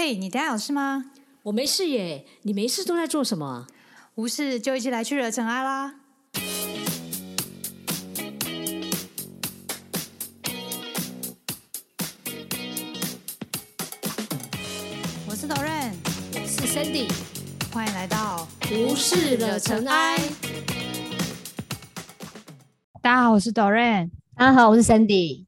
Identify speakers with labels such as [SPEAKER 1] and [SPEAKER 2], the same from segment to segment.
[SPEAKER 1] 嘿，你等下有事吗？
[SPEAKER 2] 我没事耶，你没事都在做什么？
[SPEAKER 1] 无事就一起来去惹尘埃啦！我是 Doren，
[SPEAKER 2] 我是 Sandy，
[SPEAKER 1] 欢迎来到
[SPEAKER 2] 无事惹尘埃。
[SPEAKER 1] 大家好，我是 Doren。
[SPEAKER 3] 大家好，我是 Sandy。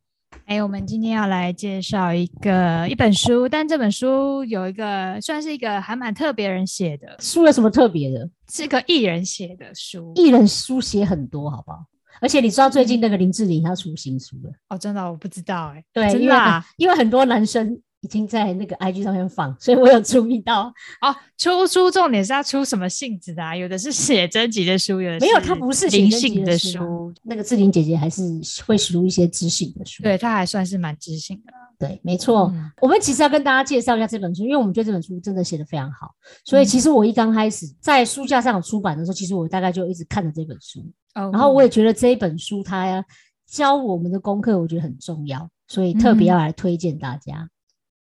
[SPEAKER 1] 哎，我们今天要来介绍一个一本书，但这本书有一个算是一个还蛮特别人写的，
[SPEAKER 3] 书有什么特别的？
[SPEAKER 1] 是个艺人写的书。
[SPEAKER 3] 艺人书写很多，好不好？而且你知道最近那个林志玲她出新书了？
[SPEAKER 1] 哦，真的我不知道哎。
[SPEAKER 3] 对，
[SPEAKER 1] 真的啊
[SPEAKER 3] 因为很多男生已经在那个 IG 上面放，所以我有注意到。
[SPEAKER 1] 哦，出书重点是要出什么性质的啊？有的是写真集的书，有的
[SPEAKER 3] 没有，它不是写
[SPEAKER 1] 灵性的
[SPEAKER 3] 书那个志玲姐姐还是会出一些知性的书。
[SPEAKER 1] 对，她还算是蛮知性的。
[SPEAKER 3] 对，没错。
[SPEAKER 1] 嗯
[SPEAKER 3] 我们其实要跟大家介绍一下这本书，因为我们觉得这本书真的写得非常好。所
[SPEAKER 1] 嗯
[SPEAKER 3] 以其实我一刚开始在书架上有出版的时候，其实我大概就一直看着这本书。
[SPEAKER 1] 哦
[SPEAKER 3] 然后我也觉得这一本书它教我们的功课，我觉得很重要，所以特别要来推荐大家。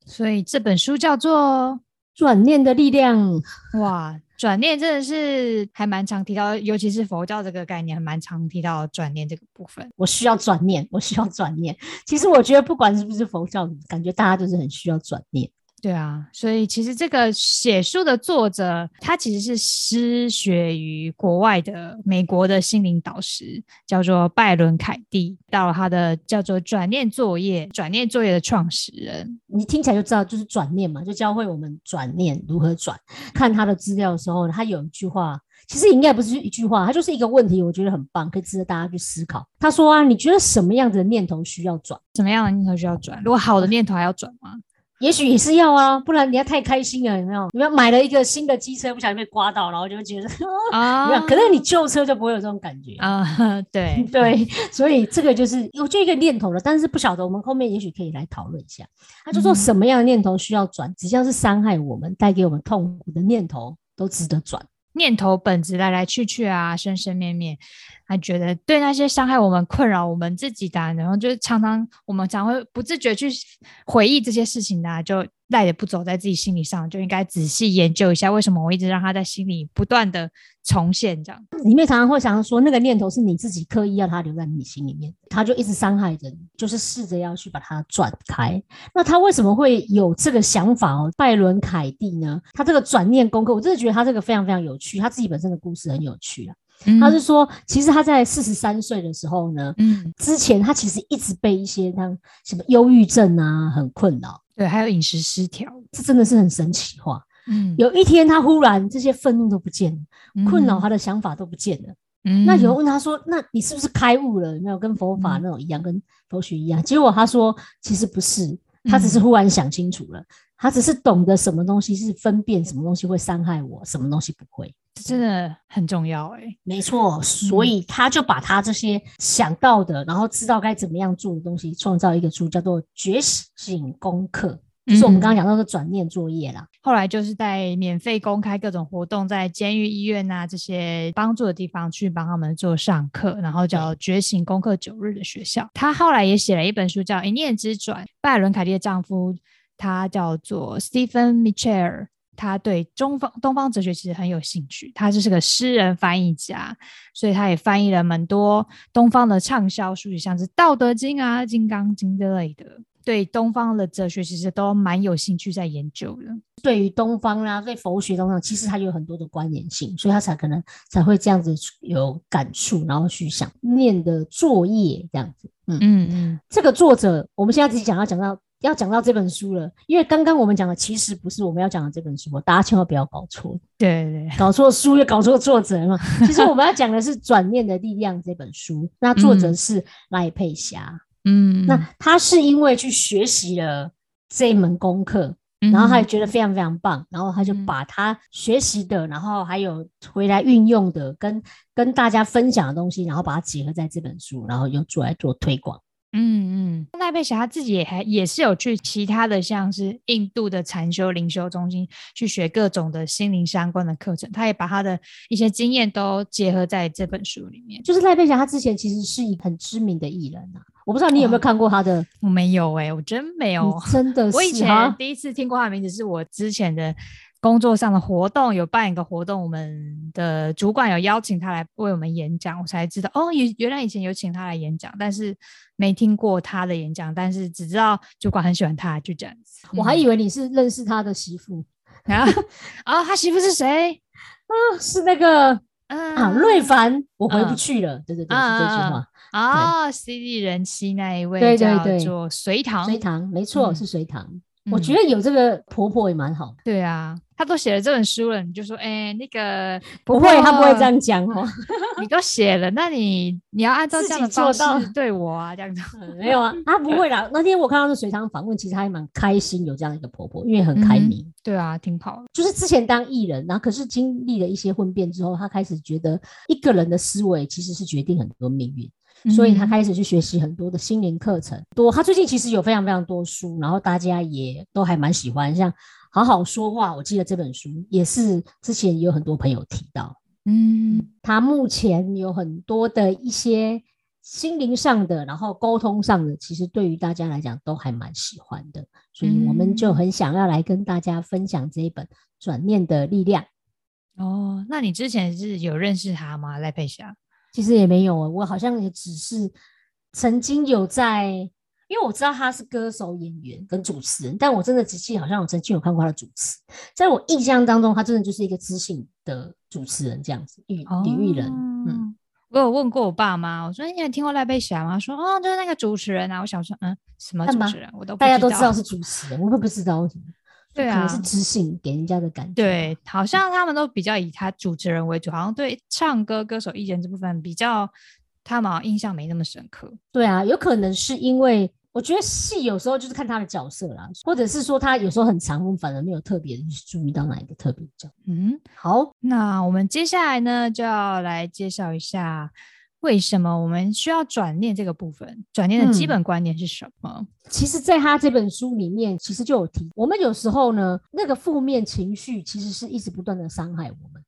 [SPEAKER 1] 所以这本书叫做
[SPEAKER 3] 转念的力量，
[SPEAKER 1] 哇，转念真的是还蛮常提到，尤其是佛教这个概念，还蛮常提到转念这个部分。
[SPEAKER 3] 我需要转念，我需要转念。其实我觉得不管是不是佛教，感觉大家都是很需要转念。
[SPEAKER 1] 对啊，所以其实这个写书的作者，他其实是失学于国外的美国的心灵导师，叫做拜伦凯蒂，到了他的叫做转念作业，转念作业的创始人。
[SPEAKER 3] 你听起来就知道，就是转念嘛，就教会我们转念如何转。看他的资料的时候，他有一句话，其实应该不是一句话，他就是一个问题，我觉得很棒，可以值得大家去思考。他说啊，你觉得什么样子的念头需要转？
[SPEAKER 1] 什么样的念头需要转？如果好的念头还要转吗？
[SPEAKER 3] 也许也是要啊，不然你要太开心了，有没有？你要买了一个新的机车，不小心被刮到，然后就会觉得
[SPEAKER 1] 啊
[SPEAKER 3] 没有。可是你旧车就不会有这种感觉。
[SPEAKER 1] 啊，对
[SPEAKER 3] 对，所以这个就是我就一个念头了，但是不晓得我们后面也许可以来讨论一下。他就说
[SPEAKER 1] 嗯
[SPEAKER 3] 什么样的念头需要转，只要是伤害我们、带给我们痛苦的念头，都值得转。
[SPEAKER 1] 念头本子来来去去啊，生生灭灭，还觉得对那些伤害我们、困扰我们自己的，然后就常常我们常会不自觉去回忆这些事情的、就赖着不走在自己心理上，就应该仔细研究一下，为什么我一直让他在心里不断的重现这样。
[SPEAKER 3] 里面常常会想要说，那个念头是你自己刻意要他留在你心里面，他就一直伤害着你，就是试着要去把它转开。那他为什么会有这个想法哦？拜伦凯蒂呢？他这个转念功课，我真的觉得他这个非常非常有趣，他自己本身的故事很有趣啊。他是说，其实他在四十三岁的时候呢，
[SPEAKER 1] 嗯，
[SPEAKER 3] 之前他其实一直被一些像什么忧郁症啊很困扰，
[SPEAKER 1] 对，还有饮食失调，
[SPEAKER 3] 这真的是很神奇化。
[SPEAKER 1] 嗯，
[SPEAKER 3] 有一天他忽然这些愤怒都不见了，困扰
[SPEAKER 1] 嗯
[SPEAKER 3] 他的想法都不见了。
[SPEAKER 1] 嗯。
[SPEAKER 3] 那有人问他说：“那你是不是开悟了？有没有跟佛法
[SPEAKER 1] 嗯。
[SPEAKER 3] 那种一样，跟佛学一样？”结果他说：“其实不是，他只
[SPEAKER 1] 嗯。
[SPEAKER 3] 是忽然想清楚了，他只是懂得什么东西是分辨什么东西会伤害我，什么东西不会。”
[SPEAKER 1] 这真的很重要哎、
[SPEAKER 3] 没错，所以他就把他这些想到的，然后知道该怎么样做的东西，创造一个书，叫做《觉醒功课》，就是我们刚刚讲到的转念作业啦。
[SPEAKER 1] 后来就是在免费公开各种活动，在监狱、医院啊这些帮助的地方去帮他们做上课，然后叫“觉醒功课九日”的学校。他后来也写了一本书，叫《一念之转》。拜伦凯蒂的丈夫，他叫做 Stephen Mitchell。他对中方东方哲学其实很有兴趣，他就是个诗人翻译家，所以他也翻译了蛮多东方的畅销书籍，像是《道德经》啊、《金刚经》之类的。对东方的哲学其实都蛮有兴趣在研究的。
[SPEAKER 3] 对于东方啦、对佛学东方，其实它有很多的关联性，所以他才可能才会这样子有感触，然后去想念的作业这样子。嗯，
[SPEAKER 1] 嗯嗯，
[SPEAKER 3] 这个作者，我们现在自己讲要讲到要讲到这本书了，因为刚刚我们讲的其实不是我们要讲的这本书哦，大家千万不要搞错。
[SPEAKER 1] 对对对，
[SPEAKER 3] 搞错书又搞错作者嘛。其实我们要讲的是《转念的力量》这本书，那作者
[SPEAKER 1] 嗯
[SPEAKER 3] 是赖佩霞。
[SPEAKER 1] 嗯，
[SPEAKER 3] 那他是因为去学习了这一门功课，然后他也觉得非常非常棒，然后他就
[SPEAKER 1] 嗯
[SPEAKER 3] 把他学习的，然后还有回来运用的，跟跟大家分享的东西，然后把它结合在这本书，然后又做来做推广。
[SPEAKER 1] 嗯嗯，赖佩霞她自己也还也是有去其他的像是印度的禅修灵修中心去学各种的心灵相关的课程，他也把他的一些经验都结合在这本书里面。
[SPEAKER 3] 就是赖佩霞，她之前其实是一很知名的艺人啊。我不知道你有没有看过他的，
[SPEAKER 1] 我没有哎、我真没有。
[SPEAKER 3] 真的
[SPEAKER 1] 我以前，第一次听过他的名字，是我之前的工作上的活动，有办一个活动，我们的主管有邀请他来为我们演讲，我才知道哦，原原来以前有请他来演讲，但是没听过他的演讲，但是只知道主管很喜欢他，就这样子。
[SPEAKER 3] 我还
[SPEAKER 1] 嗯
[SPEAKER 3] 以为你是认识他的媳妇
[SPEAKER 1] 然后啊，他媳妇是谁？
[SPEAKER 3] 啊，是那个
[SPEAKER 1] 嗯
[SPEAKER 3] 啊，瑞凡，我回不
[SPEAKER 1] 嗯
[SPEAKER 3] 去了，对对对，
[SPEAKER 1] 啊
[SPEAKER 3] 是这句
[SPEAKER 1] 啊啊
[SPEAKER 3] 话。
[SPEAKER 1] 哦，CD 人妻那一位
[SPEAKER 3] 对对
[SPEAKER 1] 叫
[SPEAKER 3] 对
[SPEAKER 1] 做隋唐，
[SPEAKER 3] 隋唐，没错，
[SPEAKER 1] 嗯
[SPEAKER 3] 是隋唐。我
[SPEAKER 1] 嗯
[SPEAKER 3] 觉得有这个婆婆也蛮好的。
[SPEAKER 1] 对啊，她都写了这本书了，你就说，哎、那个
[SPEAKER 3] 不会，她不会这
[SPEAKER 1] 样。
[SPEAKER 3] 讲哦。
[SPEAKER 1] 你都写了，那你你要按照
[SPEAKER 3] 自
[SPEAKER 1] 这样的
[SPEAKER 3] 己做到
[SPEAKER 1] 方式对我啊，这样子。
[SPEAKER 3] 嗯没有啊，她不会啦。那天我看到那隋唐访问，其实还蛮开心有这样一个婆婆，因为很开
[SPEAKER 1] 嗯
[SPEAKER 3] 明。
[SPEAKER 1] 对啊，挺好的。
[SPEAKER 3] 就是之前当艺人，然后可是经历了一些婚变之后，她开始觉得一个人的思维其实是决定很多命运。所以他
[SPEAKER 1] 嗯
[SPEAKER 3] 开始去学习很多的心灵课程，多。他最近其实有非常非常多书，然后大家也都还蛮喜欢，像《好好说话》，我记得这本书也是之前也有很多朋友提到。
[SPEAKER 1] 嗯
[SPEAKER 3] 他目前有很多的一些心灵上的，然后沟通上的，其实对于大家来讲都还蛮喜欢的，所以我们就
[SPEAKER 1] 嗯
[SPEAKER 3] 很想要来跟大家分享这一本《转念的力量》。
[SPEAKER 1] 哦，那你之前是有认识他吗？赖佩霞？
[SPEAKER 3] 其实也没有哦，我好像也只是曾经有在，因为我知道他是歌手、演员跟主持人，但我真的仔细好像我曾经有看过他的主持，在我印象当中，他真的就是一个知性的主持人这样子，女女艺人，嗯，
[SPEAKER 1] 嗯，我有问过我爸妈，我说你有听过赖佩霞吗？说哦，就是那个主持人啊。我想说，嗯，什么主持人？我都不
[SPEAKER 3] 大家都知道是主持人，我都不知道为什么，
[SPEAKER 1] 对啊
[SPEAKER 3] 可能是知性给人家的感觉，
[SPEAKER 1] 对，好像他们都比较以他主持人为主，好像对唱歌歌手艺人这部分比较，他们好像印象没那么深刻。
[SPEAKER 3] 对啊，有可能是因为我觉得戏有时候就是看他的角色啦，或者是说他有时候很长，我们反而没有特别注意到哪一个特别角色。
[SPEAKER 1] 嗯，
[SPEAKER 3] 好，
[SPEAKER 1] 那我们接下来呢，就要来介绍一下为什么我们需要转念这个部分。转念的基
[SPEAKER 3] 嗯
[SPEAKER 1] 本观念是什么？
[SPEAKER 3] 其实，在他这本书里面，其实就有提，我们有时候呢，那个负面情绪其实是一直不断的伤害我们，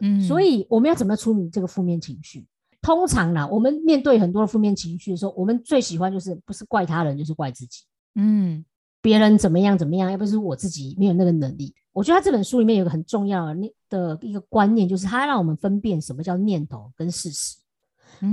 [SPEAKER 1] 嗯，
[SPEAKER 3] 所以我们要怎么处理这个负面情绪？通常啦，我们面对很多的负面情绪的时候，我们最喜欢就是不是怪他人，就是怪自己，
[SPEAKER 1] 嗯
[SPEAKER 3] 别人怎么样怎么样，要不是我自己没有那个能力。我觉得他这本书里面有个很重要的那的一个观念，就是他让我们分辨什么叫念头跟事实。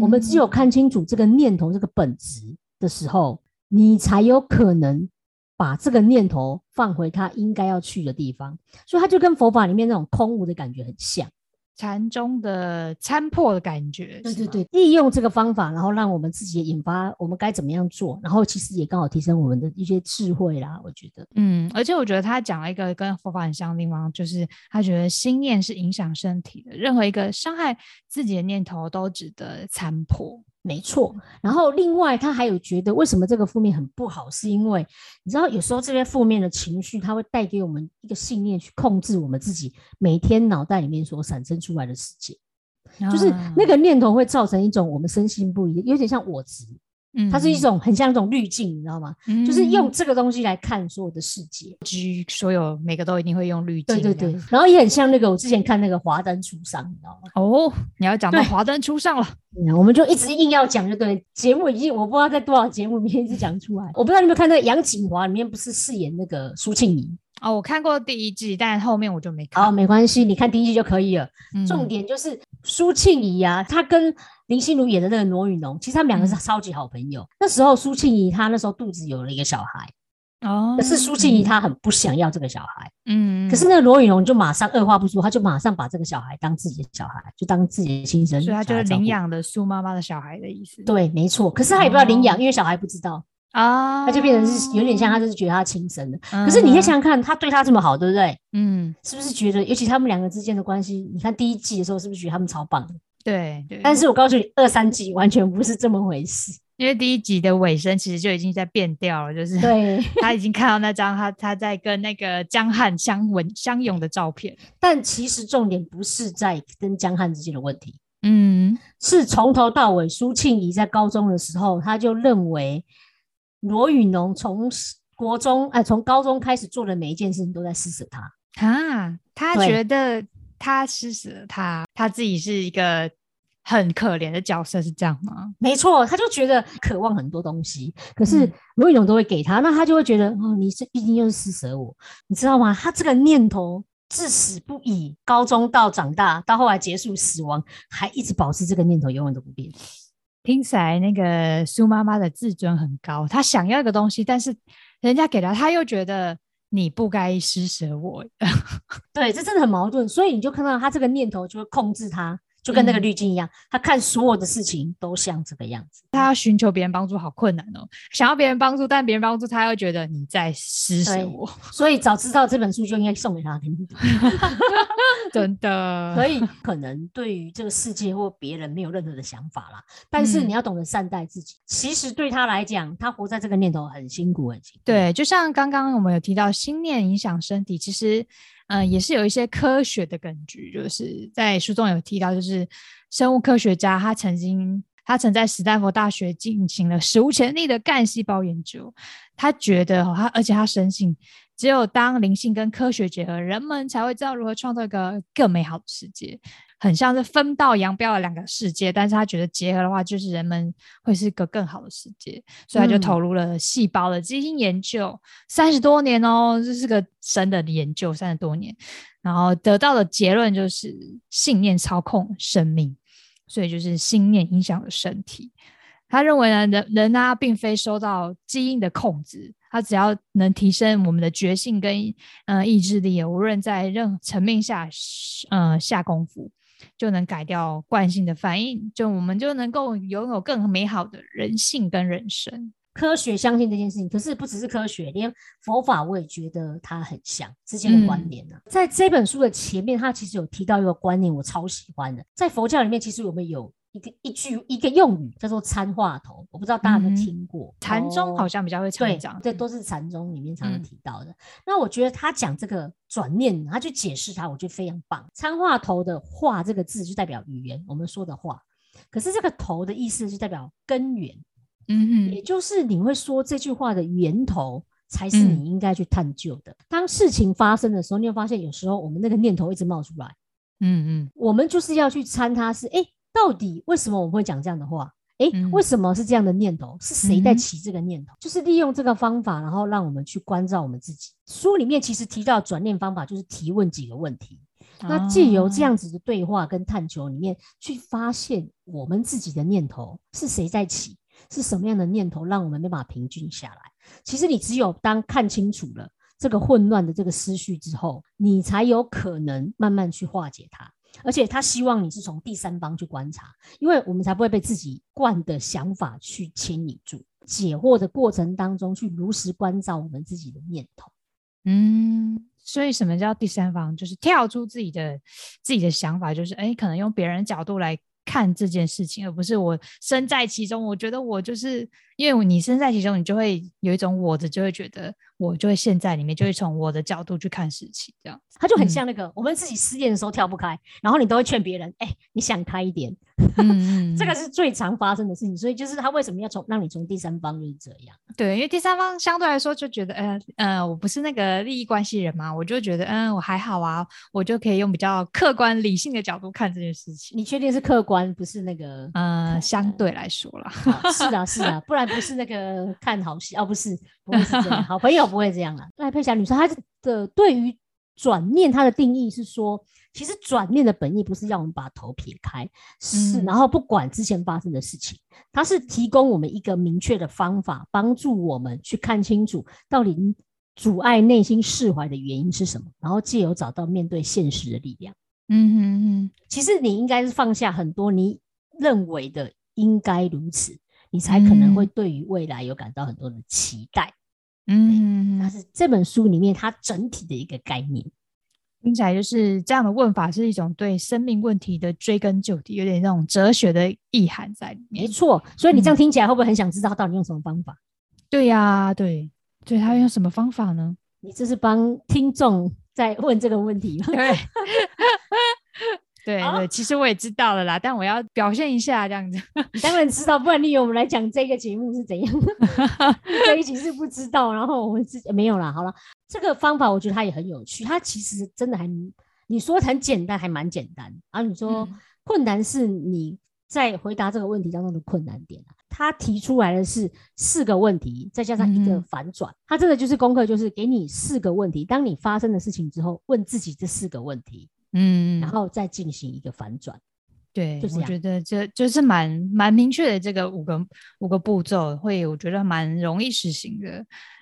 [SPEAKER 3] 我们只有
[SPEAKER 1] 嗯
[SPEAKER 3] 看清楚这个念头这个本质的时候，你才有可能把这个念头放回它应该要去的地方。所以它就跟佛法里面那种空无的感觉很像。
[SPEAKER 1] 禅宗的参破的感觉。
[SPEAKER 3] 对对对，利用这个方法，然后让我们自己也引发我们该怎么样做，然后其实也刚好提升我们的一些智慧啦。我觉得，
[SPEAKER 1] 嗯，而且我觉得他讲了一个跟佛法很像的地方，就是他觉得心念是影响身体的，任何一个伤害自己的念头都值得参破。
[SPEAKER 3] 没错。然后另外，他还有觉得为什么这个负面很不好，是因为你知道有时候这些负面的情绪，它会带给我们一个信念去控制我们自己每天脑袋里面所产生出来的世界。就是那
[SPEAKER 1] 啊，
[SPEAKER 3] 个念头会造成一种我们深信不疑，有点像我执，
[SPEAKER 1] 嗯
[SPEAKER 3] 它是一种很像一种滤镜，你知道吗？就是用
[SPEAKER 1] 嗯
[SPEAKER 3] 这个东西来看所有的世界。
[SPEAKER 1] 居所有每个都一定会用滤镜。
[SPEAKER 3] 对对对，，然后也很像那个我之前看那个《华灯初上》，你知道吗？
[SPEAKER 1] 哦，你要讲到华灯初上了。
[SPEAKER 3] 嗯，我们就一直硬要讲，就对节目已经我不知道在多少节目里面一直讲出来。我不知道你有没有看那个杨锦华里面不是饰演那个苏庆仪？
[SPEAKER 1] 哦，我看过第一季，但后面我就没看。
[SPEAKER 3] 哦，没关系，你看第一季就可以了。重
[SPEAKER 1] 嗯
[SPEAKER 3] 点就是苏庆怡啊，她跟林心如演的那个罗宇农，其实他们两个是
[SPEAKER 1] 嗯
[SPEAKER 3] 超级好朋友。那时候苏庆怡她那时候肚子有了一个小孩，
[SPEAKER 1] 哦，
[SPEAKER 3] 可是苏庆怡她很不想要这个小孩，
[SPEAKER 1] 嗯，
[SPEAKER 3] 可是那个罗宇农就马上二话不说，他就马上把这个小孩当自己的小孩，就当自己的亲生
[SPEAKER 1] 所以他就是。领养的苏妈妈的小孩的意思。
[SPEAKER 3] 对，没错。可是他也不知道领养，
[SPEAKER 1] 哦
[SPEAKER 3] 因为小孩不知道，
[SPEAKER 1] 啊，
[SPEAKER 3] 他就变成是有点像他就是觉得他亲生的。
[SPEAKER 1] 可
[SPEAKER 3] 可是你再想想看，他对他这么好，对不对？
[SPEAKER 1] 嗯，
[SPEAKER 3] 是不是觉得，尤其他们两个之间的关系，你看第一季的时候，是不是觉得他们超棒的？
[SPEAKER 1] 对对。
[SPEAKER 3] 但是我告诉你，二三季完全不是这么回事。
[SPEAKER 1] 因为第一集的尾声其实就已经在变调了，就是
[SPEAKER 3] 对，
[SPEAKER 1] 他已经看到那张他他在跟那个江汉相吻相拥的照片。
[SPEAKER 3] 但其实重点不是在跟江汉之间的问题，
[SPEAKER 1] 嗯
[SPEAKER 3] 是从头到尾，苏庆怡在高中的时候，他就认为罗宇农从国中哎、从高中开始做的每一件事情都在施舍他。
[SPEAKER 1] 啊，他
[SPEAKER 3] 对
[SPEAKER 1] 觉得他施舍了他，他自己是一个很可怜的角色，是这样吗？
[SPEAKER 3] 没错，他就觉得渴望很多东西，可是
[SPEAKER 1] 嗯
[SPEAKER 3] 罗宇龙都会给他，那他就会觉得哦，你是毕竟又是施舍我，你知道吗？他这个念头至死不已，高中到长大到后来结束死亡，还一直保持这个念头，永远都不变。
[SPEAKER 1] 听起来那个苏妈妈的自尊很高，她想要一个东西，但是人家给她，她又觉得你不该施舍我。
[SPEAKER 3] 对，这真的很矛盾，所以你就看到她这个念头就会控制她，就跟那个
[SPEAKER 1] 嗯
[SPEAKER 3] 滤镜一样，他看所有的事情都像这个样子。
[SPEAKER 1] 他要寻求别人帮助好困难哦，想要别人帮助，但别人帮助他又觉得你在施舍我，
[SPEAKER 3] 所以早知道这本书就应该送给他听。
[SPEAKER 1] 真的。
[SPEAKER 3] 所以可能对于这个世界或别人没有任何的想法啦，但是
[SPEAKER 1] 嗯
[SPEAKER 3] 你要懂得善待自己。其实对他来讲，他活在这个念头很辛苦，很辛苦。
[SPEAKER 1] 对，就像刚刚我们有提到心念影响身体，其实嗯、嗯也是有一些科学的根据，就是在书中有提到，就是生物科学家他曾经他曾在斯坦福大学进行了史无前例的干细胞研究，他觉得哈他而且他深信，只有当灵性跟科学结合，人们才会知道如何创造一个更美好的世界。很像是分道扬镳的两个世界，但是他觉得结合的话，就是人们会是一个更好的世界，所以他就
[SPEAKER 3] 嗯。
[SPEAKER 1] 投入了细胞的基因研究，三十多年哦，这是个深的研究，三十多年，然后得到的结论就是信念操控生命，所以就是信念影响了身体。他认为呢，人人啊，并非受到基因的控制，他只要能提升我们的觉性跟呃意志力，无论在任何层面下呃下功夫，就能改掉惯性的反应，就我们就能够拥有更美好的人性跟人生。
[SPEAKER 3] 科学相信这件事情，可是不只是科学，连佛法我也觉得它很像之间的关
[SPEAKER 1] 嗯
[SPEAKER 3] 联呢、在这本书的前面，它其实有提到一个观念，我超喜欢的。在佛教里面，其实我们有一个一句一个用语叫做参话头，我不知道大家有没有听过。
[SPEAKER 1] 禅宗好
[SPEAKER 3] 哦
[SPEAKER 1] 像比较会讲，，
[SPEAKER 3] 这都是禅宗里面常常
[SPEAKER 1] 嗯
[SPEAKER 3] 提到的。那我觉得他讲这个转念，他去解释它，我觉得非常棒。参话头的“话”这个字就代表语言，我们说的话。可是这个“头”的意思就代表根源，
[SPEAKER 1] 嗯
[SPEAKER 3] 也就是你会说这句话的源头，才是
[SPEAKER 1] 嗯
[SPEAKER 3] 你应该去探究的。当事情发生的时候，你会发现有时候我们那个念头一直冒出来，
[SPEAKER 1] 嗯嗯
[SPEAKER 3] 我们就是要去参它是，诶，到底为什么我们会讲这样的话？诶，
[SPEAKER 1] 嗯
[SPEAKER 3] 为什么是这样的念头？是谁在起这个念头？就是利用这个方法，然后让我们去关照我们自己。书里面其实提到转念方法，就是提问几个问题。
[SPEAKER 1] 嗯，
[SPEAKER 3] 那借由这
[SPEAKER 1] 哦
[SPEAKER 3] 样子的对话跟探求里面，去发现我们自己的念头是谁在起，是什么样的念头让我们没办法平静下来。其实你只有当看清楚了这个混乱的这个思绪之后，你才有可能慢慢去化解它。而且他希望你是从第三方去观察，因为我们才不会被自己惯的想法去牵引住。解惑的过程当中，去如实关照我们自己的念头。
[SPEAKER 1] 嗯，所以什么叫第三方？就是跳出自己的自己的想法，就是哎，可能用别人角度来看这件事情，而不是我身在其中。我觉得我就是因为你身在其中，你就会有一种我的，就会觉得我就会陷在里面，就会从我的角度去看事情，这样。
[SPEAKER 3] 他就很
[SPEAKER 1] 嗯
[SPEAKER 3] 像那个、我们自己失恋的时候跳不开，然后你都会劝别人，哎、你想开一点，
[SPEAKER 1] 嗯 嗯，
[SPEAKER 3] 这个是最常发生的事情。所以就是他为什么要从让你从第三方就是这样。
[SPEAKER 1] 对，因为第三方相对来说就觉得，呃呃，我不是那个利益关系人嘛，我就觉得，嗯，我还好啊，我就可以用比较客观理性的角度看这件事情。
[SPEAKER 3] 你确定是客观，不是那个？
[SPEAKER 1] 呃，相对来说啦，
[SPEAKER 3] 啊是啊，是啊，不然不是那个看好戏哦，不是，不会是这样。好朋友不会这样啦。赖佩霞女士，她的对于转念，她的定义是说，其实转念的本意不是要我们把头撇开，是、
[SPEAKER 1] 嗯
[SPEAKER 3] 然后不管之前发生的事情，它是提供我们一个明确的方法，帮助我们去看清楚到底阻碍内心释怀的原因是什么，然后借由找到面对现实的力量。
[SPEAKER 1] 嗯哼哼，
[SPEAKER 3] 其实你应该是放下很多你认为的应该如此，你才可能会
[SPEAKER 1] 嗯
[SPEAKER 3] 对于未来有感到很多的期待。
[SPEAKER 1] 嗯
[SPEAKER 3] 那是这本书里面它整体的一个概念。
[SPEAKER 1] 听起来就是这样的问法是一种对生命问题的追根究底，有点那种哲学的意涵在里面。
[SPEAKER 3] 没错，所以你这样
[SPEAKER 1] 嗯
[SPEAKER 3] 听起来会不会很想知道他到底用什么方法？
[SPEAKER 1] 对呀、对，对他用什么方法呢？
[SPEAKER 3] 你这是帮听众在问这个问题吗？
[SPEAKER 1] 对，对
[SPEAKER 3] 好
[SPEAKER 1] 对，其实我也知道了啦，但我要表现一下这样子。
[SPEAKER 3] 你当然知道，不然你以为我们来讲这个节目是怎样？这 一集是不知道，然后我们自己没有啦。好了，这个方法我觉得它也很有趣，它其实真的还你说很简单，还蛮简单。然后你说
[SPEAKER 1] 嗯
[SPEAKER 3] 困难是你在回答这个问题当中的困难点啊。他提出来的是四个问题，再加上一个
[SPEAKER 1] 嗯
[SPEAKER 3] 反转。他这个就是功课，就是给你四个问题，当你发生的事情之后，问自己这四个问题，
[SPEAKER 1] 嗯，
[SPEAKER 3] 然后再进行一个反转。
[SPEAKER 1] 对，我觉得这就是蛮蛮明确的，这个五个五个步骤会，我觉得蛮容易实行的。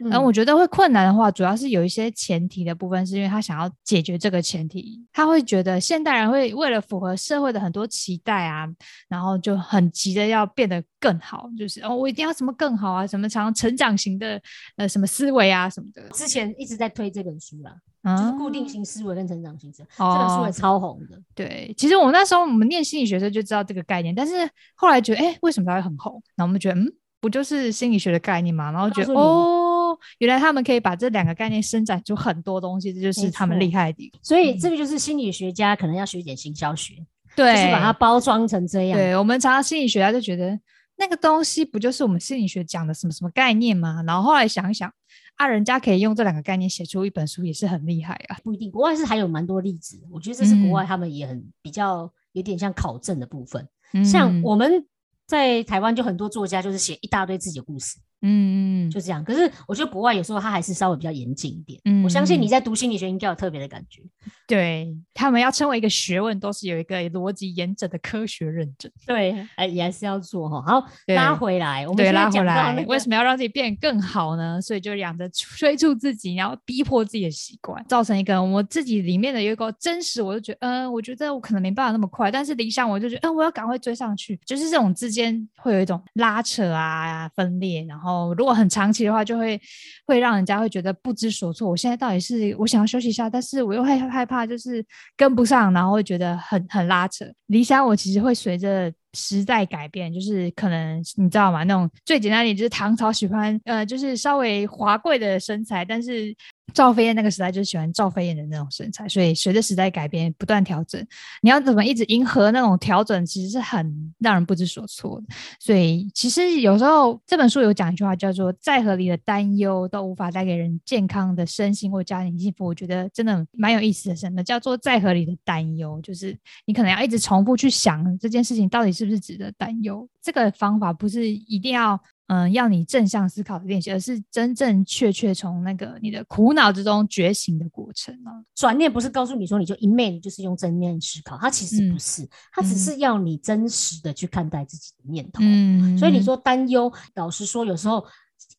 [SPEAKER 3] 嗯
[SPEAKER 1] 然后我觉得会困难的话，主要是有一些前提的部分，是因为他想要解决这个前提，他会觉得现代人会为了符合社会的很多期待啊，然后就很急的要变得更好，就是哦，我一定要什么更好啊，什么常成长型的呃什么思维啊什么的，
[SPEAKER 3] 之前一直在推这本书啦，
[SPEAKER 1] 啊
[SPEAKER 3] 就是固定型思维跟成长型思维，这本书
[SPEAKER 1] 哦
[SPEAKER 3] 也超红的。
[SPEAKER 1] 对，其实我们那时候我们念心理学的时候就知道这个概念，但是后来觉得，哎，为什么它会很红？然后我们觉得，嗯，不就是心理学的概念吗？然后觉得，哦，原来他们可以把这两个概念伸展出很多东西，这就是他们
[SPEAKER 3] 错
[SPEAKER 1] 厉害的地方。
[SPEAKER 3] 所以这个就是心理学家可能要学一点行销学，
[SPEAKER 1] 对，
[SPEAKER 3] 就是把它包装成这样。
[SPEAKER 1] 对我们常常心理学家就觉得那个东西不就是我们心理学讲的什么什么概念吗？然后后来想一想，啊，人家可以用这两个概念写出一本书，也是很厉害啊。
[SPEAKER 3] 不一定，国外是还有蛮多例子，我觉得这是国
[SPEAKER 1] 嗯
[SPEAKER 3] 外他们也很比较有点像考证的部分。像
[SPEAKER 1] 嗯
[SPEAKER 3] 我们在台湾就很多作家就是写一大堆自己的故事，
[SPEAKER 1] 嗯嗯
[SPEAKER 3] 就这样。可是我觉得国外有时候他还是稍微比较严谨一点。
[SPEAKER 1] 嗯
[SPEAKER 3] 我相信你
[SPEAKER 1] 嗯
[SPEAKER 3] 在读心理学应该有特别的感觉。
[SPEAKER 1] 对他们要称为一个学问，都是有一个逻辑严整的科学认证。
[SPEAKER 3] 对，哎，也还是要做哈。好，拉回来，我们
[SPEAKER 1] 对，拉回来，
[SPEAKER 3] 那个
[SPEAKER 1] 为什么要让自己变得更好呢？所以就养着催促自己，然后逼迫自己的习惯，造成一个我自己里面的有一个真实，我就觉得，嗯、我觉得我可能没办法那么快，但是理想我就觉得，嗯、我要赶快追上去，就是这种之间会有一种拉扯啊、分裂，然后哦如果很长期的话，就会会让人家会觉得不知所措。我现在到底是我想要休息一下，但是我又害害怕就是跟不上，然后会觉得很很拉扯。理想我其实会随着时代改变，就是可能你知道吗？那种最简单一点就是唐朝喜欢呃，就是稍微华贵的身材，但是赵飞燕那个时代就是喜欢赵飞燕的那种身材，所以随着时代改变不断调整，你要怎么一直迎合那种调整，其实是很让人不知所措的。所以其实有时候这本书有讲一句话叫做“再合理的担忧都无法带给人健康的身心或家庭幸福”，我觉得真的蛮有意思的。什么叫做再合理的担忧？就是你可能要一直重复去想这件事情到底是不是值得担忧。这个方法不是一定要嗯要你正向思考的练习，而是真正确确从那个你的苦恼之中觉醒的过程啊。
[SPEAKER 3] 转念不是告诉你说你就一昧你就是用正面思考，它其实不
[SPEAKER 1] 嗯
[SPEAKER 3] 是，它只
[SPEAKER 1] 嗯
[SPEAKER 3] 是要你真实的去看待自己的念头。
[SPEAKER 1] 嗯
[SPEAKER 3] 所以你说担忧，老实说，有时候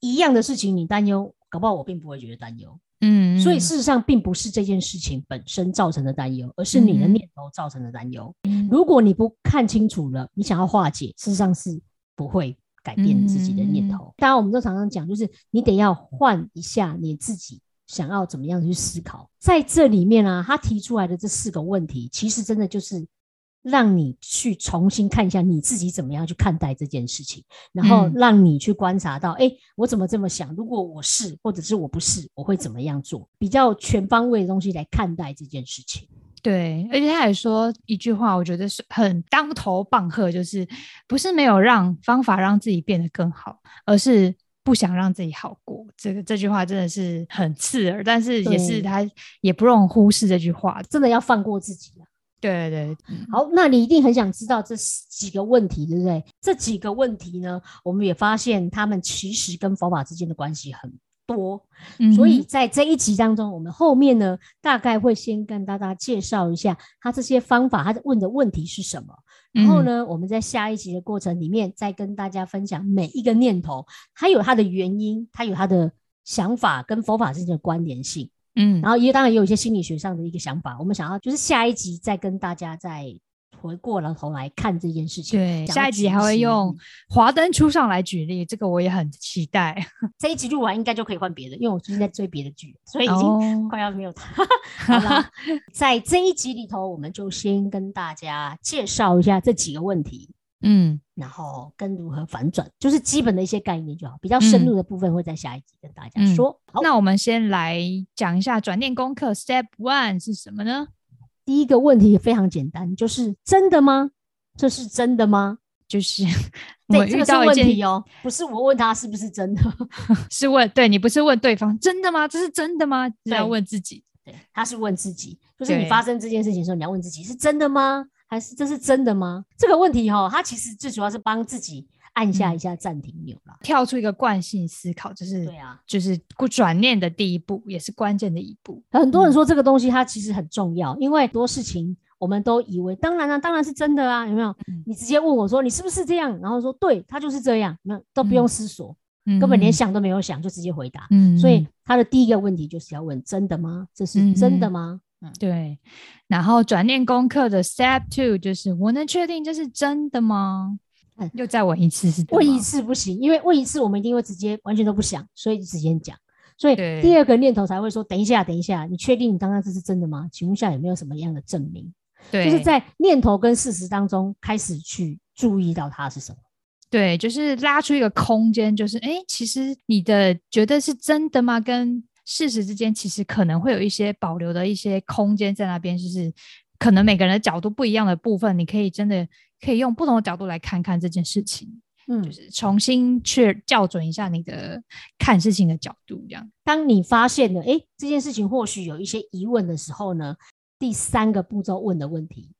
[SPEAKER 3] 一样的事情你担忧，搞不好我并不会觉得担忧。
[SPEAKER 1] 嗯，
[SPEAKER 3] 所以
[SPEAKER 1] 嗯
[SPEAKER 3] 事实上并不是这件事情本身造成的担忧，而是你的
[SPEAKER 1] 嗯
[SPEAKER 3] 念头造成的担忧。
[SPEAKER 1] 嗯
[SPEAKER 3] 如果你不看清楚了，你想要化解，事实上是不会改变自己的念
[SPEAKER 1] 嗯
[SPEAKER 3] 头。当然，我们都常常讲，就是你得要换一下你自己想要怎么样去思考。在这里面啊，他提出来的这四个问题，其实真的就是让你去重新看一下你自己怎么样去看待这件事情，然后
[SPEAKER 1] 嗯
[SPEAKER 3] 让你去观察到，哎、我怎么这么想？如果我是，或者是我不是，我会怎么样做？比较全方位的东西来看待这件事情。
[SPEAKER 1] 对，而且他还说一句话，我觉得是很当头棒喝，就是不是没有让方法让自己变得更好，而是不想让自己好过。这个这句话真的是很刺耳，但是也是他也不容忽视这句话。
[SPEAKER 3] 真的要放过自己啊！
[SPEAKER 1] 对对对，嗯
[SPEAKER 3] 好，那你一定很想知道这几个问题，对不对？这几个问题呢，我们也发现他们其实跟佛法之间的关系很多，
[SPEAKER 1] 嗯
[SPEAKER 3] 所以在这一集当中，我们后面呢，大概会先跟大家介绍一下他这些方法，他问的问题是什么。然后
[SPEAKER 1] 嗯
[SPEAKER 3] 呢，我们在下一集的过程里面，再跟大家分享每一个念头，它有它的原因，它有它的想法跟佛法之间的关联性。
[SPEAKER 1] 嗯
[SPEAKER 3] 然后也当然也有一些心理学上的一个想法，我们想要就是下一集再跟大家再回过了头来看这件事情。
[SPEAKER 1] 对，下一集还会用
[SPEAKER 3] 嗯
[SPEAKER 1] 华灯初上来举例，这个我也很期待。
[SPEAKER 3] 这一集录完应该就可以换别的，因为我最近在追别的剧，所以已经
[SPEAKER 1] 哦
[SPEAKER 3] 快要没有它。好了，在这一集里头，我们就先跟大家介绍一下这几个问题，
[SPEAKER 1] 嗯，
[SPEAKER 3] 然后跟如何反转，就是基本的一些概念就好。比较深入的部分会在下一集跟大家
[SPEAKER 1] 嗯
[SPEAKER 3] 说。好，
[SPEAKER 1] 那我们先来讲一下转念功课 Step One 是什么呢？
[SPEAKER 3] 第一个问题非常简单，就是真的吗？这是真的吗？
[SPEAKER 1] 就是我
[SPEAKER 3] 这个是
[SPEAKER 1] 到一件
[SPEAKER 3] 问题哦，不是我问他是不是真的。
[SPEAKER 1] 是问对你不是问对方真的吗？这是真的吗？是要问自己。
[SPEAKER 3] 对，他是问自己，就是你发生这件事情的时候，你要问自己是真的吗？还是这是真的吗？这个问题哈、他其实最主要是帮自己按下一下暂停钮啦。
[SPEAKER 1] 跳出一个惯性思考，就是
[SPEAKER 3] 对啊，
[SPEAKER 1] 就是转念的第一步，也是关键的一步。
[SPEAKER 3] 很多人说这个东西它其实很重要，因为很多事情我们都以为当然啊，当然是真的啊，有没有？
[SPEAKER 1] 嗯
[SPEAKER 3] 你直接问我说你是不是这样，然后说对，他就是这样，没有都不用思索，
[SPEAKER 1] 嗯
[SPEAKER 3] 根本连想都没有想就直接回答。
[SPEAKER 1] 嗯，
[SPEAKER 3] 所以他的第一个问题就是要问：真的吗？这是真的吗
[SPEAKER 1] 嗯
[SPEAKER 3] 吗？
[SPEAKER 1] 对。然后转念功课的 Step Two 就是我能确定这是真的吗
[SPEAKER 3] 嗯？
[SPEAKER 1] 又再问一次是
[SPEAKER 3] 问一次不行，因为问一次我们一定会直接完全都不想，所以就直接讲。所以第二个念头才会说：等一下，等一下，你确定你刚刚这是真的吗？请问一下有没有什么样的证明？
[SPEAKER 1] 对，
[SPEAKER 3] 就是在念头跟事实当中开始去注意到它是什么。
[SPEAKER 1] 对，就是拉出一个空间，就是哎，诶其实你的觉得是真的吗？跟事实之间其实可能会有一些保留的一些空间在那边，就是可能每个人的角度不一样的部分，你可以真的可以用不同的角度来看看这件事情，
[SPEAKER 3] 嗯
[SPEAKER 1] 就，是重新去校准一下你的看事情的角度，这样。
[SPEAKER 3] 当你发现了，诶，这件事情或许有一些疑问的时候呢，第三个步骤问的问题，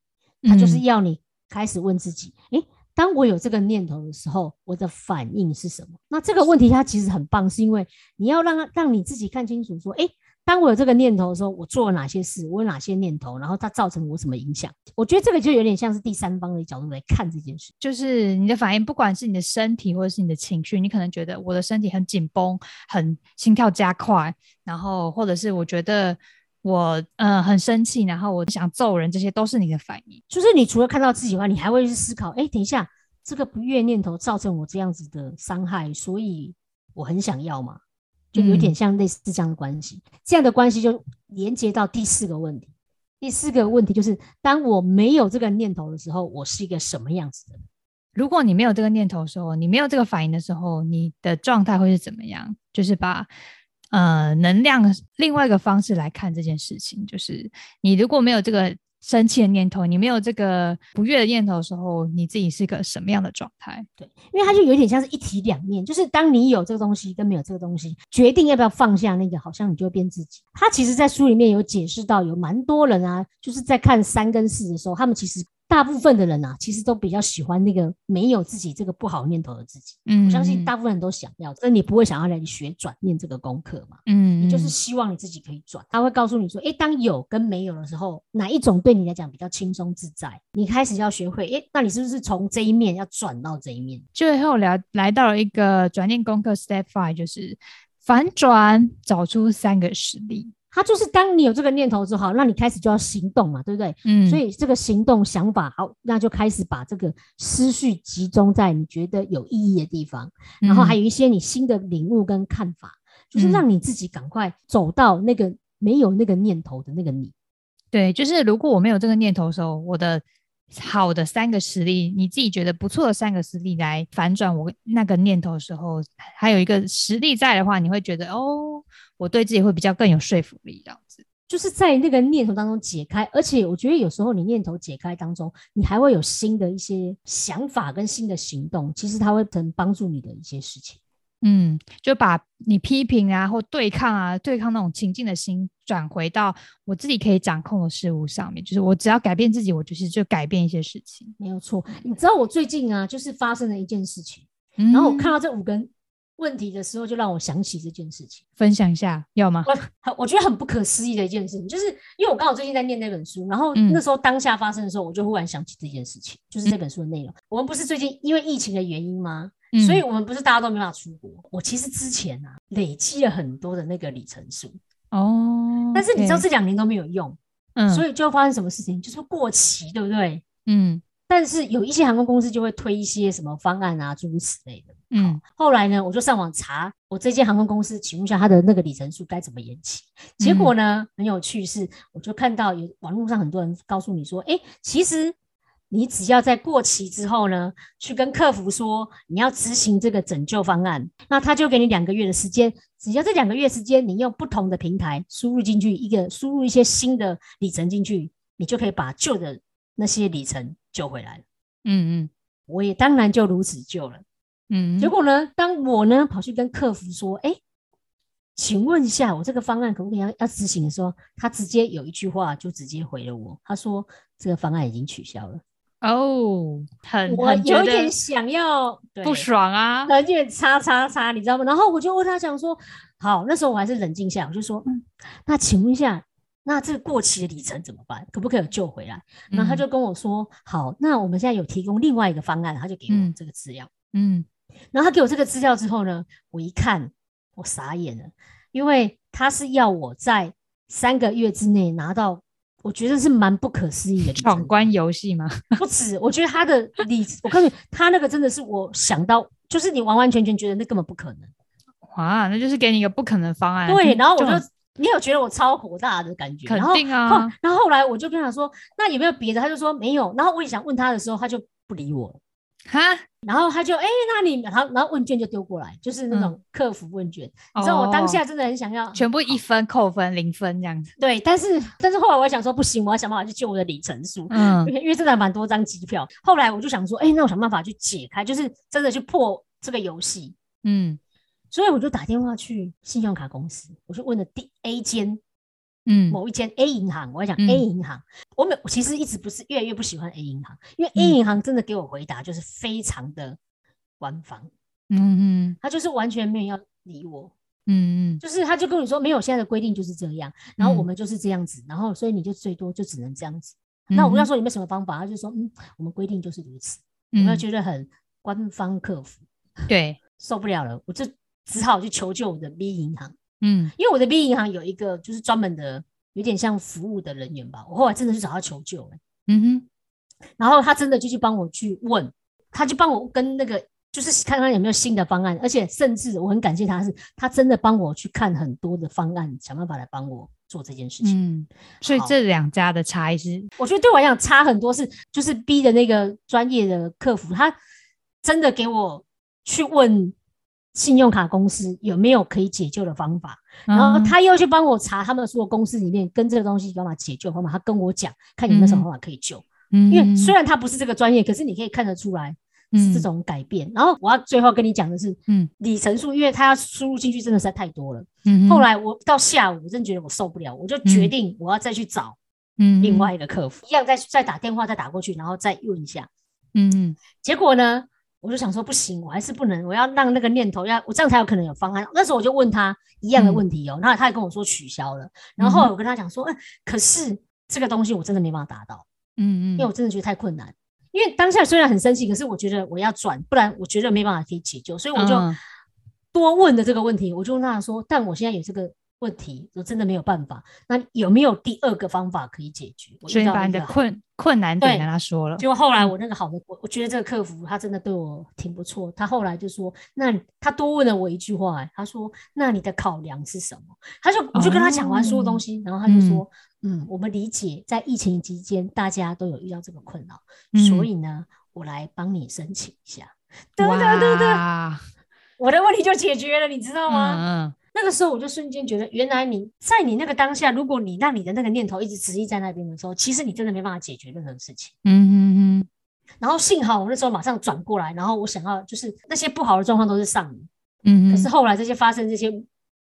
[SPEAKER 3] 它就是
[SPEAKER 1] 嗯
[SPEAKER 3] 要你开始问自己，诶，当我有这个念头的时候，我的反应是什么？那这个问题它其实很棒，是因为你要让让你自己看清楚，说，诶，当我有这个念头的时候，我做了哪些事，我有哪些念头，然后它造成我什么影响？我觉得这个就有点像是第三方的角度来看这件事。
[SPEAKER 1] 就是你的反应，不管是你的身体或者是你的情绪，你可能觉得我的身体很紧绷，很心跳加快，然后或者是我觉得我呃很生气，然后我想揍人，这些都是你的反应。
[SPEAKER 3] 就是你除了看到自己以外，你还会去思考，哎，等一下，这个不悦念头造成我这样子的伤害，所以我很想要嘛，就有点
[SPEAKER 1] 嗯
[SPEAKER 3] 像类似这样的关系。这样的关系就连接到第四个问题。第四个问题就是，当我没有这个念头的时候，我是一个什么样子的人？
[SPEAKER 1] 如果你没有这个念头的时候，你没有这个反应的时候，你的状态会是怎么样？就是把呃能量另外一个方式来看这件事情，就是你如果没有这个生气的念头，你没有这个不悦的念头的时候，你自己是一个什么样的状态？
[SPEAKER 3] 对，因为它就有点像是一体两面，就是当你有这个东西跟没有这个东西，决定要不要放下那个，好像你就会变自己。他其实，在书里面有解释到，有蛮多人啊，就是在看三跟四的时候，他们其实大部分的人啊，其实都比较喜欢那个没有自己这个不好念头的自己。
[SPEAKER 1] 嗯，
[SPEAKER 3] 我相信大部分人都想要，但你不会想要来学转念这个功课嘛？
[SPEAKER 1] 嗯，
[SPEAKER 3] 你就是
[SPEAKER 1] 嗯
[SPEAKER 3] 希望你自己可以转，他会告诉你说，诶，当有跟没有的时候，哪一种对你来讲比较轻松自在？你开始要学会，诶，那你是不是从这一面要转到这一面？
[SPEAKER 1] 最后聊来到了一个转念功课 Step Five，就是反转，找出三个实例。
[SPEAKER 3] 它就是当你有这个念头之后，那你开始就要行动嘛，对不对？
[SPEAKER 1] 嗯，
[SPEAKER 3] 所以这个行动想法好，那就开始把这个思绪集中在你觉得有意义的地方，然后还
[SPEAKER 1] 有
[SPEAKER 3] 有一些你新的领悟跟看法，就是
[SPEAKER 1] 嗯
[SPEAKER 3] 让你自己赶快走到那个没有那个念头的那个你。
[SPEAKER 1] 对，就是如果我没有这个念头的时候，我的好的三个实力，你自己觉得不错的三个实力来反转我那个念头的时候，还有一个实力在的话，你会觉得哦，我对自己会比较更有说服力，这样子。
[SPEAKER 3] 就是在那个念头当中解开，而且我觉得有时候你念头解开当中，你还会有新的一些想法跟新的行动，其实它会能帮助你的一些事情。
[SPEAKER 1] 嗯，就把你批评啊或对抗啊、对抗那种情境的心转回到我自己可以掌控的事物上面，就是我只要改变自己，我就是就改变一些事情。
[SPEAKER 3] 没有错，你知道我最近啊，就是发生了一件事情，
[SPEAKER 1] 然
[SPEAKER 3] 然后我看到这五个问题的时候，就让我想起这件事情。
[SPEAKER 1] 分享一下，要吗？
[SPEAKER 3] 我很我觉得很不可思议的一件事情，就是因为我刚好最近在念那本书，然后
[SPEAKER 1] 嗯
[SPEAKER 3] 那时候当下发生的时候，我就忽然想起这件事情，就是这本书的内容。我们不是最近因为疫情的原因吗？
[SPEAKER 1] 嗯
[SPEAKER 3] 所以我们不是大家都没办法出国。我其实之前啊累积了很多的那个里程数，
[SPEAKER 1] 哦，
[SPEAKER 3] 但是你知道
[SPEAKER 1] 对
[SPEAKER 3] 这两年都没有用，
[SPEAKER 1] 嗯，
[SPEAKER 3] 所以就会发生什么事情？就是会过期，对不对？
[SPEAKER 1] 嗯
[SPEAKER 3] 但是有一些航空公司就会推一些什么方案啊，诸如此类的。
[SPEAKER 1] 嗯
[SPEAKER 3] 后来呢，我就上网查我这间航空公司，请问一下它的那个里程数该怎么延期？结果呢，很有趣是，我就看到有网络上很多人告诉你说，哎，其实你只要在过期之后呢，去跟客服说你要执行这个拯救方案，那他就给你两个月的时间，只要这两个月时间，你用不同的平台输入进去一个输入一些新的里程进去，你就可以把旧的那些里程救回来了。
[SPEAKER 1] 嗯嗯
[SPEAKER 3] 我也当然就如此救了。
[SPEAKER 1] 嗯，
[SPEAKER 3] 结果呢，当我呢跑去跟客服说：“哎，请问一下，我这个方案可不可以要要执行的时候，他直接有一句话就直接回了我，他说：这个方案已经取消了。
[SPEAKER 1] 哦，很
[SPEAKER 3] 我有一点想要对
[SPEAKER 1] 不爽啊。
[SPEAKER 3] 有点叉叉叉，你知道吗？然后我就问他讲说，好，那时候我还是冷静下来，我就说，嗯，那请问一下，那这个过期的里程怎么办？可不可以有救回来？然后他
[SPEAKER 1] 嗯
[SPEAKER 3] 就跟我说，好，那我们现在有提供另外一个方案，他就给我
[SPEAKER 1] 嗯
[SPEAKER 3] 这个资料。
[SPEAKER 1] 嗯
[SPEAKER 3] 然后他给我这个资料之后呢，我一看，我傻眼了，因为他是要我在三个月之内拿到，我觉得是蛮不可思议的。
[SPEAKER 1] 闯关游戏吗？
[SPEAKER 3] 不止，我觉得他的里，我告诉你，他那个真的是我想到，就是你完完全全觉得那根本不可能。
[SPEAKER 1] 哇，那就是给你一个不可能方案。
[SPEAKER 3] 对，然后我就
[SPEAKER 1] 很，
[SPEAKER 3] 你有觉得我超火大的感觉？
[SPEAKER 1] 肯
[SPEAKER 3] 然后
[SPEAKER 1] 定啊
[SPEAKER 3] 后然后后来我就跟他说，那有没有别的？他就说没有。然后我也想问他的时候，他就不理我了。
[SPEAKER 1] 哈，
[SPEAKER 3] 然后他就哎、那你然后然后问卷就丢过来，就是那种客服问卷。你知道我当
[SPEAKER 1] 哦
[SPEAKER 3] 下真的很想要
[SPEAKER 1] 全部一分扣分零分这样子。
[SPEAKER 3] 对，但是但是后来我想说不行，我要想办法去救我的里程数。
[SPEAKER 1] 嗯
[SPEAKER 3] 因为真的还蛮多张机票，后来我就想说，哎、那我想办法去解开，就是真的去破这个游戏，
[SPEAKER 1] 嗯
[SPEAKER 3] 所以我就打电话去信用卡公司，我就问了第 A 间
[SPEAKER 1] 嗯。
[SPEAKER 3] 某一间 A 银行，我要讲
[SPEAKER 1] 嗯。
[SPEAKER 3] A 银行，我每我其实一直不是越来越不喜欢 A 银行，因为 A
[SPEAKER 1] 嗯
[SPEAKER 3] 银行真的给我回答就是非常的官方，
[SPEAKER 1] 嗯嗯。
[SPEAKER 3] 他就是完全没有要理我，
[SPEAKER 1] 嗯嗯。
[SPEAKER 3] 就是他就跟你说没有现在的规定就是这样，然后我
[SPEAKER 1] 嗯。
[SPEAKER 3] 们就是这样子，然后所以你就最多就只能这样子。那我跟他说有没有什么方法，他就说嗯，我们规定就是如此，有没有
[SPEAKER 1] 嗯
[SPEAKER 3] 觉得很官方客服？
[SPEAKER 1] 对，
[SPEAKER 3] 受不了了，我就只好去求救我的 B 银行，
[SPEAKER 1] 嗯。
[SPEAKER 3] 因为我的 B 银行有一个就是专门的，有点像服务的人员吧。我后来真的去找他求救、欸，
[SPEAKER 1] 嗯哼。
[SPEAKER 3] 然后他真的就去帮我去问，他就帮我跟那个就是看看有没有新的方案，而且甚至我很感谢他是，他真的帮我去看很多的方案，想办法来帮我做这件事情。
[SPEAKER 1] 嗯，所以这两家的差异是，
[SPEAKER 3] 我觉得对我来讲差很多是，就是 B 的那个专业的客服，他真的给我去问信用卡公司有没有可以解救的方法，然后
[SPEAKER 1] 嗯
[SPEAKER 3] 他又去帮我查他们所有公司里面跟这个东西有办法解救方法，他跟我讲看有没有什么方法可以救。
[SPEAKER 1] 嗯，
[SPEAKER 3] 因为虽然他不是这个专业，可是你可以看得出来是这
[SPEAKER 1] 嗯
[SPEAKER 3] 种改变。然后我要最后跟你讲的是，
[SPEAKER 1] 嗯
[SPEAKER 3] 里程数，因为他要输入进去真的实在太多了。
[SPEAKER 1] 嗯哼
[SPEAKER 3] 后来我到下午，我真觉得我受不了，我就决
[SPEAKER 1] 嗯
[SPEAKER 3] 定我要再去找
[SPEAKER 1] 嗯
[SPEAKER 3] 另外一个客服，一样再再打电话再打过去，然后再问一下。
[SPEAKER 1] 嗯嗯
[SPEAKER 3] 结果呢，我就想说不行，我还是不能，我要让那个念头要我这样才有可能有方案。那时候我就问他一样的
[SPEAKER 1] 嗯
[SPEAKER 3] 问题哦，然后他也跟我说取消了。然后后来我跟他讲说，嗯，可是这个东西我真的没办法达到，
[SPEAKER 1] 嗯嗯
[SPEAKER 3] 因为我真的觉得太困难。因为当下虽然很生气，可是我觉得我要转，不然我觉得没办法可以解救，所以我就
[SPEAKER 1] 嗯
[SPEAKER 3] 多问的这个问题，我就问他说，但我现在有这个问题，我真的没有办法，那有没有第二个方法可以解决？
[SPEAKER 1] 所以你把你的困困难点
[SPEAKER 3] 对
[SPEAKER 1] 跟他说了，
[SPEAKER 3] 结果后来我那个好的，我我觉得这个客服他真的对我挺不错。他后来就说，那他多问了我一句话、欸，他说，那你的考量是什么？他就我就跟他讲完所有东西，然后他就说，嗯我们理解在疫情期间大家都有遇到这个困扰，所
[SPEAKER 1] 嗯
[SPEAKER 3] 以呢，我来帮你申请一下。对对对对，
[SPEAKER 1] 哇
[SPEAKER 3] 我的问题就解决了，你知道吗？
[SPEAKER 1] 嗯
[SPEAKER 3] 那个时候我就瞬间觉得，原来你在你那个当下，如果你让你的那个念头一直执意在那边的时候，其实你真的没办法解决任何事情。
[SPEAKER 1] 嗯嗯嗯
[SPEAKER 3] 然后幸好我那时候马上转过来，然后我想要就是那些不好的状况都是上午，
[SPEAKER 1] 嗯，
[SPEAKER 3] 可是后来这些发生这些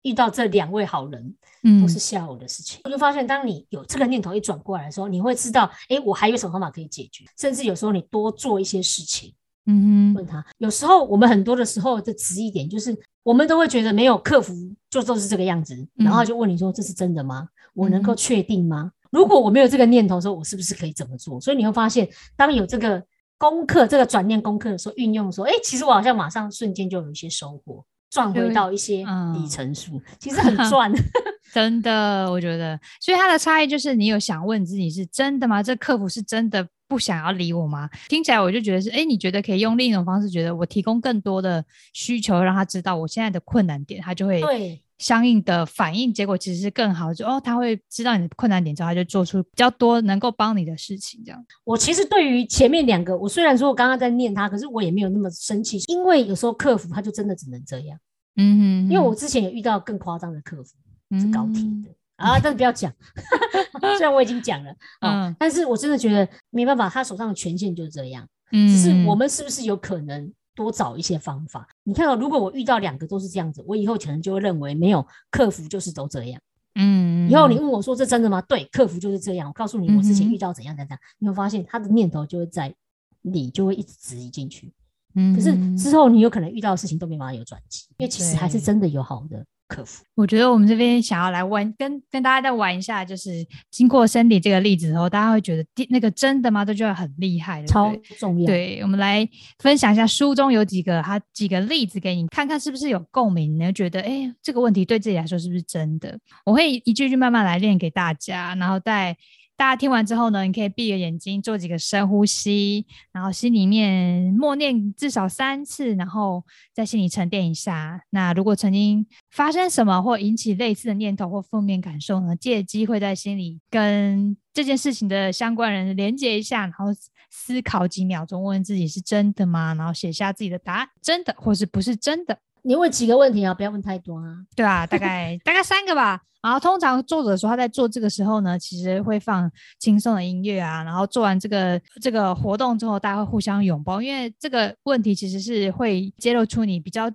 [SPEAKER 3] 遇到这两位好人
[SPEAKER 1] 嗯
[SPEAKER 3] 都是下午的事情。我就发现，当你有这个念头一转过来的时候，你会知道，哎，我还有什么方法可以解决，甚至有时候你多做一些事情。
[SPEAKER 1] 嗯哼
[SPEAKER 3] 问他，有时候我们很多的时候的执意点就是，我们都会觉得没有克服就都是这个样子，然后他就问你说这是真的吗？我能够
[SPEAKER 1] 嗯
[SPEAKER 3] 确定吗？如果我没有这个念头的时候，我是不是可以怎么做？所以你会发现，当有这个功课、这个转念功课的时候，运用的时候，哎，其实我好像马上瞬间就有一些收获，赚回到一些
[SPEAKER 1] 嗯
[SPEAKER 3] 里程数，其实很赚。
[SPEAKER 1] 真的，我觉得，所以它的差异就是你有想问自己是真的吗？这客服是真的不想要理我吗？听起来我就觉得是，哎，你觉得可以用另一种方式，觉得我提供更多的需求，让他知道我现在的困难点，他就会
[SPEAKER 3] 对
[SPEAKER 1] 相应的反应结果其实是更好，就哦，他会知道你的困难点之后，他就做出比较多能够帮你的事情，这样。
[SPEAKER 3] 我其实对于前面两个，我虽然说我刚刚在念他，可是我也没有那么生气，因为有时候客服他就真的只能这样。
[SPEAKER 1] 嗯哼
[SPEAKER 3] 因为我之前也遇到更夸张的客服，是高铁
[SPEAKER 1] 嗯
[SPEAKER 3] 的。啊，但是不要讲，虽然我已经讲了啊、
[SPEAKER 1] 嗯
[SPEAKER 3] 但是我真的觉得没办法，他手上的权限就是这样。
[SPEAKER 1] 嗯
[SPEAKER 3] 只是我
[SPEAKER 1] 们
[SPEAKER 3] 们是不是有可能多找一些方法？你看到、如果我遇到两个都是这样子，我以后可能就会认为没有客服就是都这样。
[SPEAKER 1] 嗯，
[SPEAKER 3] 以后你问我说这真的吗？对，客服就是这样。我告诉你，我之前遇到怎样怎样，你会发现他的念头就会在你就会一直质疑进去。
[SPEAKER 1] 嗯，
[SPEAKER 3] 可是之后你有可能遇到的事情都没办法有转机，因为其实还是真的有好的客服。
[SPEAKER 1] 我觉得我们这边想要来玩，跟跟大家再玩一下，就是经过 Cindy 这个例子之后，大家会觉得第那个真的吗？都觉得很厉害，
[SPEAKER 3] 超重要。
[SPEAKER 1] 对，我们来分享一下书中有几个他几个例子给你看看是不是有共鸣，你会觉得哎、诶这个问题对自己来说是不是真的？我会一句句慢慢来练给大家，然后在大家听完之后呢，你可以闭着眼睛做几个深呼吸，然后心里面默念至少三次，然后在心里沉淀一下。那如果曾经发生什么或引起类似的念头或负面感受呢，借机会在心里跟这件事情的相关人连接一下，然后思考几秒钟，问自己是真的吗？然后写下自己的答案，真的或是不是真的。
[SPEAKER 3] 你问几个问题啊，不要问太多啊。
[SPEAKER 1] 对啊，大概 大概三个吧。然后通常作者说他在做这个时候呢，其实会放轻松的音乐啊，然后做完这个这个活动之后，大家会互相拥抱，因为这个问题其实是会揭露出你比较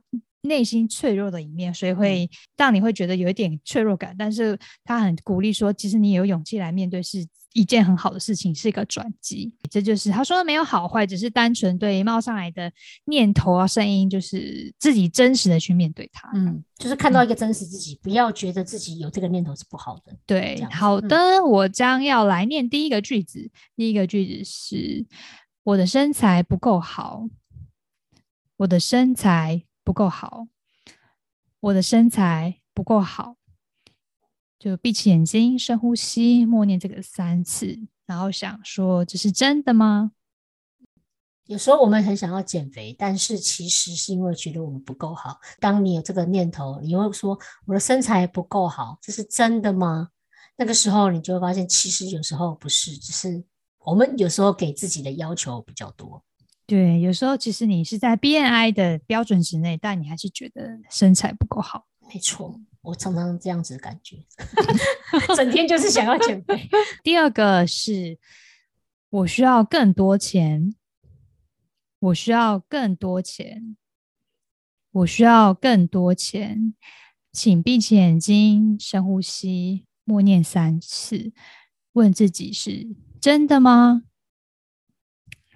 [SPEAKER 1] 内心脆弱的一面，所以会让你会觉得有一点脆弱感。但是他很鼓励说，其实你有勇气来面对是一件很好的事情，是一个转机。这就是他说的没有好坏，只是单纯对冒上来的念头啊、声音，就是自己真实的去面对它。
[SPEAKER 3] 嗯，就是看到一个真实自己，不要觉得自己有这个念头是不好的。
[SPEAKER 1] 对好的，我将要来念第一个句子。第一个句子是：我的身材不够好，我的身材不够好，我的身材不够好。就闭起眼睛，深呼吸，默念这个三次，然后想说：这是真的吗？
[SPEAKER 3] 有时候我们很想要减肥，但是其实是因为觉得我们不够好。当你有这个念头，你会说我的身材不够好，这是真的吗？那个时候你就会发现，其实有时候不是，只是我们有时候给自己的要求比较多。
[SPEAKER 1] 对，有时候其实你是在 BNI 的标准值内，但你还是觉得身材不够好。
[SPEAKER 3] 没错，我常常这样子的感觉，整天就是想要减肥。
[SPEAKER 1] 第二个是我需要更多钱，我需要更多钱，我需要更多钱。请闭起眼睛，深呼吸，默念三次，问自己是真的吗？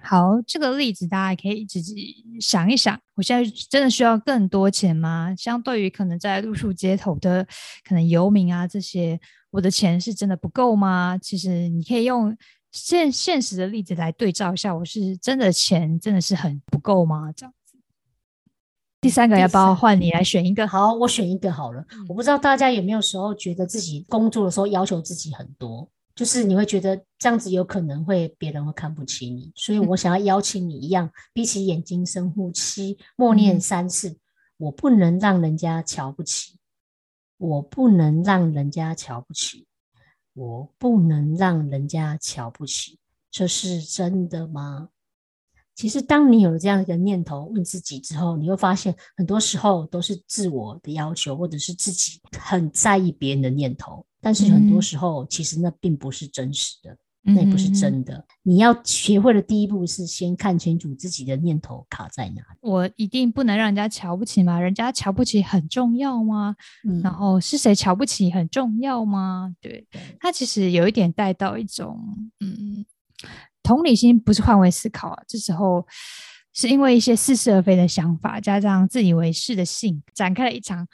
[SPEAKER 1] 好，这个例子大家可以自己想一想，我现在真的需要更多钱吗？相对于可能在露宿街头的可能游民啊这些，我的钱是真的不够吗？其实你可以用现现实的例子来对照一下，我是真的钱真的是很不够吗？这样子。第三个要不要换你来选一个？
[SPEAKER 3] 好，我选一个好了。
[SPEAKER 1] 嗯
[SPEAKER 3] 我不知道大家有没有时候觉得自己工作的时候要求自己很多，就是你会觉得这样子有可能会别人会看不起你，所以我想要邀请你一样，闭起眼睛深呼吸，默念
[SPEAKER 1] 嗯
[SPEAKER 3] 三次，我不能让人家瞧不起，我不能让人家瞧不起，我不能让人家瞧不起，这是真的吗？其实，当你有了这样一个念头问自己之后，你会发现很多时候都是自我的要求，或者是自己很在意别人的念头。但是很多
[SPEAKER 1] 嗯
[SPEAKER 3] 时候，其实那并不是真实的，
[SPEAKER 1] 嗯
[SPEAKER 3] 那也不是真的。你要学会的第一步是先看清楚自己的念头卡在哪里。
[SPEAKER 1] 我一定不能让人家瞧不起吗？人家瞧不起很重要吗？
[SPEAKER 3] 嗯
[SPEAKER 1] 然后是谁瞧不起很重要吗？对，他其实有一点带到一种，嗯，同理心不是换位思考啊，这时候是因为一些似是而非的想法，加上自以为是的性，展开了一场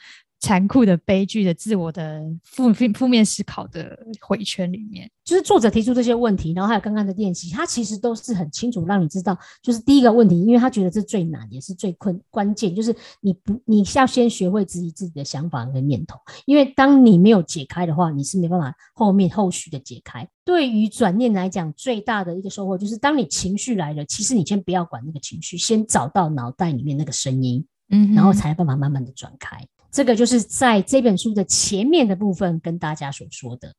[SPEAKER 1] 残酷的悲剧的自我的负负面思考的回圈里面。
[SPEAKER 3] 就是作者提出这些问题，然后还有刚刚的练习，他其实都是很清楚让你知道，就是第一个问题，因为他觉得这最难也是最困关键，就是你不你要先学会质疑自己的想法跟念头，因为当你没有解开的话，你是没办法后面后续的解开。对于转念来讲，最大的一个收获就是，当你情绪来了，其实你先不要管那个情绪，先找到脑袋里面那个声音，
[SPEAKER 1] 嗯，
[SPEAKER 3] 然后才有办法慢慢的转开。这个就是在这本书的前面的部分跟大家所说的。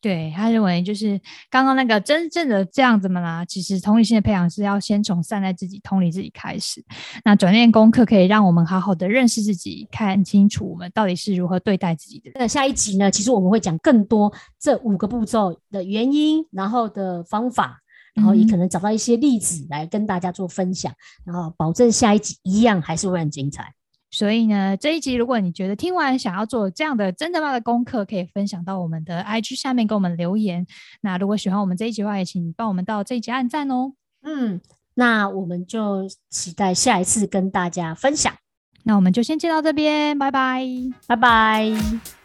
[SPEAKER 1] 对他认为，就是刚刚那个真正的这样子嘛啦。其实同理心的培养是要先从善待自己、同理自己开始。那转念功课可以让我们好好的认识自己，看清楚我们到底是如何对待自己的。
[SPEAKER 3] 那下一集呢，其实我们会讲更多这五个步骤的原因，然后的方法，然后也
[SPEAKER 1] 嗯
[SPEAKER 3] 可能找到一些例子来跟大家做分享，然后保证下一集一样还是会很精彩。
[SPEAKER 1] 所以呢，这一集如果你觉得听完想要做这样的真的吗的功课，可以分享到我们的 IG 下面给我们留言。那如果喜欢我们这一集的话，也请帮我们到这一集按赞哦。
[SPEAKER 3] 嗯，那我们就期待下一次跟大家分享，
[SPEAKER 1] 那我们就先接到这边，拜拜。
[SPEAKER 3] 拜拜。